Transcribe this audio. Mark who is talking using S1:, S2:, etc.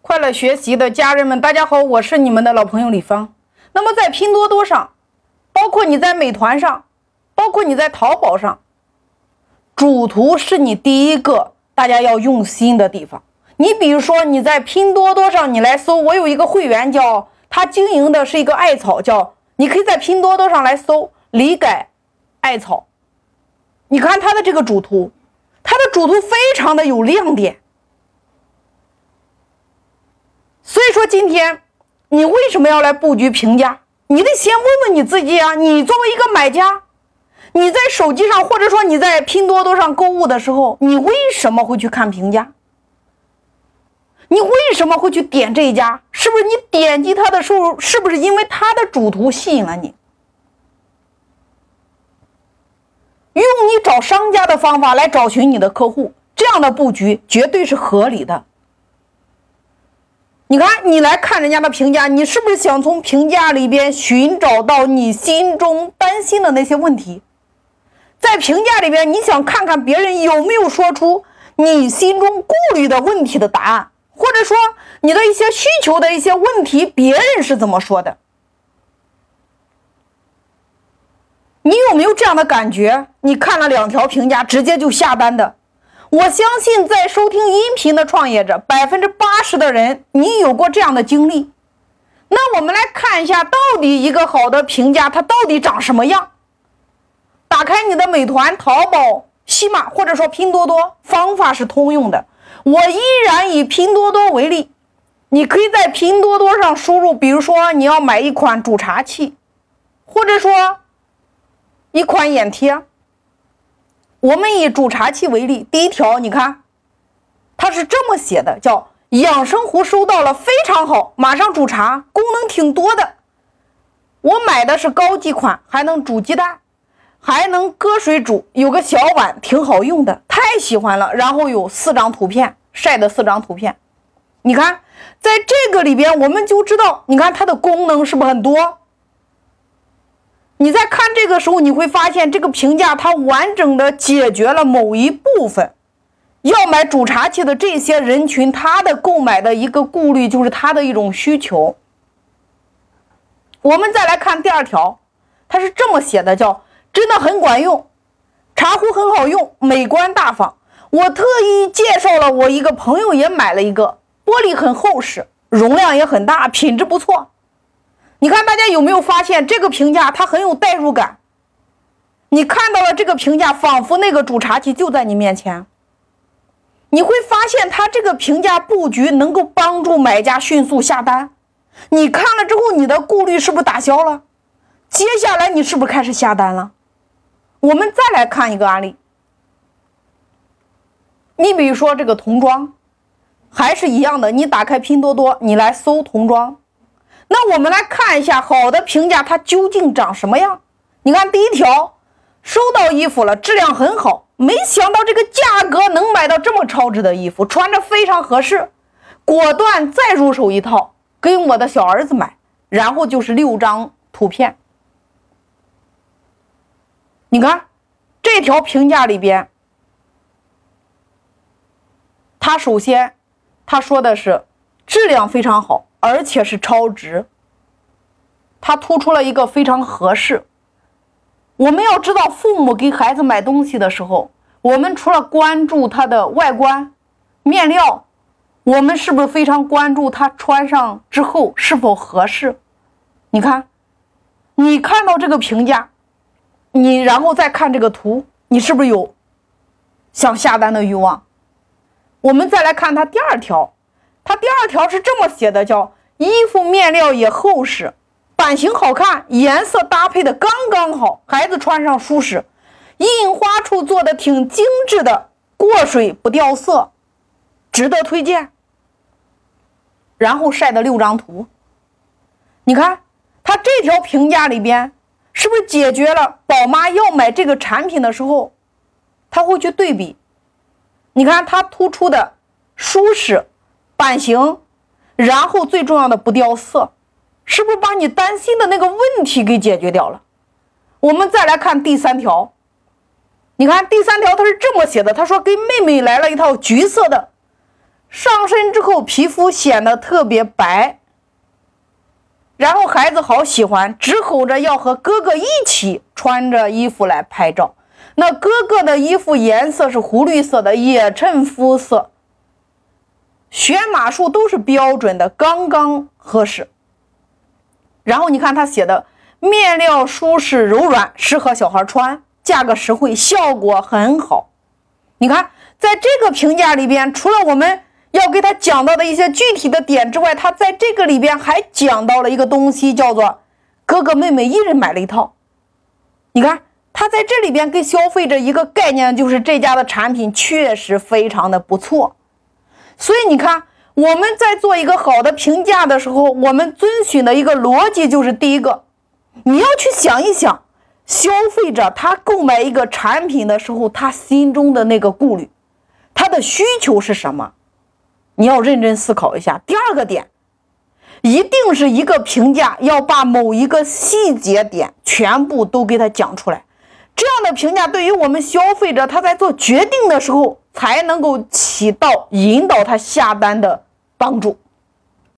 S1: 快乐学习的家人们，大家好，我是你们的老朋友李芳。那么在拼多多上，包括你在美团上，包括你在淘宝上，主图是你第一个大家要用心的地方。你比如说你在拼多多上，你来搜，我有一个会员叫他经营的是一个艾草，叫你可以在拼多多上来搜李改艾草。你看它的这个主图，它的主图非常的有亮点。所以说，今天你为什么要来布局评价？你得先问问你自己啊！你作为一个买家，你在手机上或者说你在拼多多上购物的时候，你为什么会去看评价？你为什么会去点这一家？是不是你点击它的时候，是不是因为它的主图吸引了你？用你找商家的方法来找寻你的客户，这样的布局绝对是合理的。你看，你来看人家的评价，你是不是想从评价里边寻找到你心中担心的那些问题？在评价里边，你想看看别人有没有说出你心中顾虑的问题的答案，或者说你的一些需求的一些问题，别人是怎么说的？你有没有这样的感觉？你看了两条评价，直接就下单的？我相信，在收听音频的创业者，百分之八十的人，你有过这样的经历。那我们来看一下，到底一个好的评价，它到底长什么样？打开你的美团、淘宝、西马，或者说拼多多，方法是通用的。我依然以拼多多为例，你可以在拼多多上输入，比如说你要买一款煮茶器，或者说一款眼贴。我们以煮茶器为例，第一条，你看，它是这么写的，叫养生壶收到了，非常好，马上煮茶，功能挺多的。我买的是高级款，还能煮鸡蛋，还能搁水煮，有个小碗，挺好用的，太喜欢了。然后有四张图片，晒的四张图片，你看，在这个里边，我们就知道，你看它的功能是不是很多？你在看这个时候，你会发现这个评价它完整的解决了某一部分要买煮茶器的这些人群他的购买的一个顾虑，就是他的一种需求。我们再来看第二条，它是这么写的，叫真的很管用，茶壶很好用，美观大方。我特意介绍了我一个朋友也买了一个，玻璃很厚实，容量也很大，品质不错。你看，大家有没有发现这个评价它很有代入感？你看到了这个评价，仿佛那个煮茶器就在你面前。你会发现，它这个评价布局能够帮助买家迅速下单。你看了之后，你的顾虑是不是打消了？接下来你是不是开始下单了？我们再来看一个案例。你比如说这个童装，还是一样的，你打开拼多多，你来搜童装。那我们来看一下好的评价，它究竟长什么样？你看第一条，收到衣服了，质量很好，没想到这个价格能买到这么超值的衣服，穿着非常合适，果断再入手一套，给我的小儿子买。然后就是六张图片，你看这条评价里边，他首先他说的是质量非常好。而且是超值，它突出了一个非常合适。我们要知道，父母给孩子买东西的时候，我们除了关注它的外观、面料，我们是不是非常关注它穿上之后是否合适？你看，你看到这个评价，你然后再看这个图，你是不是有想下单的欲望？我们再来看它第二条。它第二条是这么写的，叫衣服面料也厚实，版型好看，颜色搭配的刚刚好，孩子穿上舒适，印花处做的挺精致的，过水不掉色，值得推荐。然后晒的六张图，你看它这条评价里边，是不是解决了宝妈要买这个产品的时候，他会去对比？你看它突出的舒适。版型，然后最重要的不掉色，是不是把你担心的那个问题给解决掉了？我们再来看第三条，你看第三条它是这么写的，他说给妹妹来了一套橘色的上身之后皮肤显得特别白，然后孩子好喜欢，直吼着要和哥哥一起穿着衣服来拍照。那哥哥的衣服颜色是湖绿色的，也衬肤色，选码数都是标准的，刚刚合适。然后你看他写的面料舒适柔软，适合小孩穿，价格实惠，效果很好。你看，在这个评价里边，除了我们要给他讲到的一些具体的点之外，他在这个里边还讲到了一个东西，叫做哥哥妹妹一人买了一套。你看。他在这里边给消费者一个概念，就是这家的产品确实非常的不错。所以你看，我们在做一个好的评价的时候，我们遵循的一个逻辑就是：第一个，你要去想一想，消费者他购买一个产品的时候，他心中的那个顾虑，他的需求是什么？你要认真思考一下。第二个点，一定是一个评价要把某一个细节点全部都给他讲出来。这样的评价对于我们消费者，他在做决定的时候才能够起到引导他下单的帮助。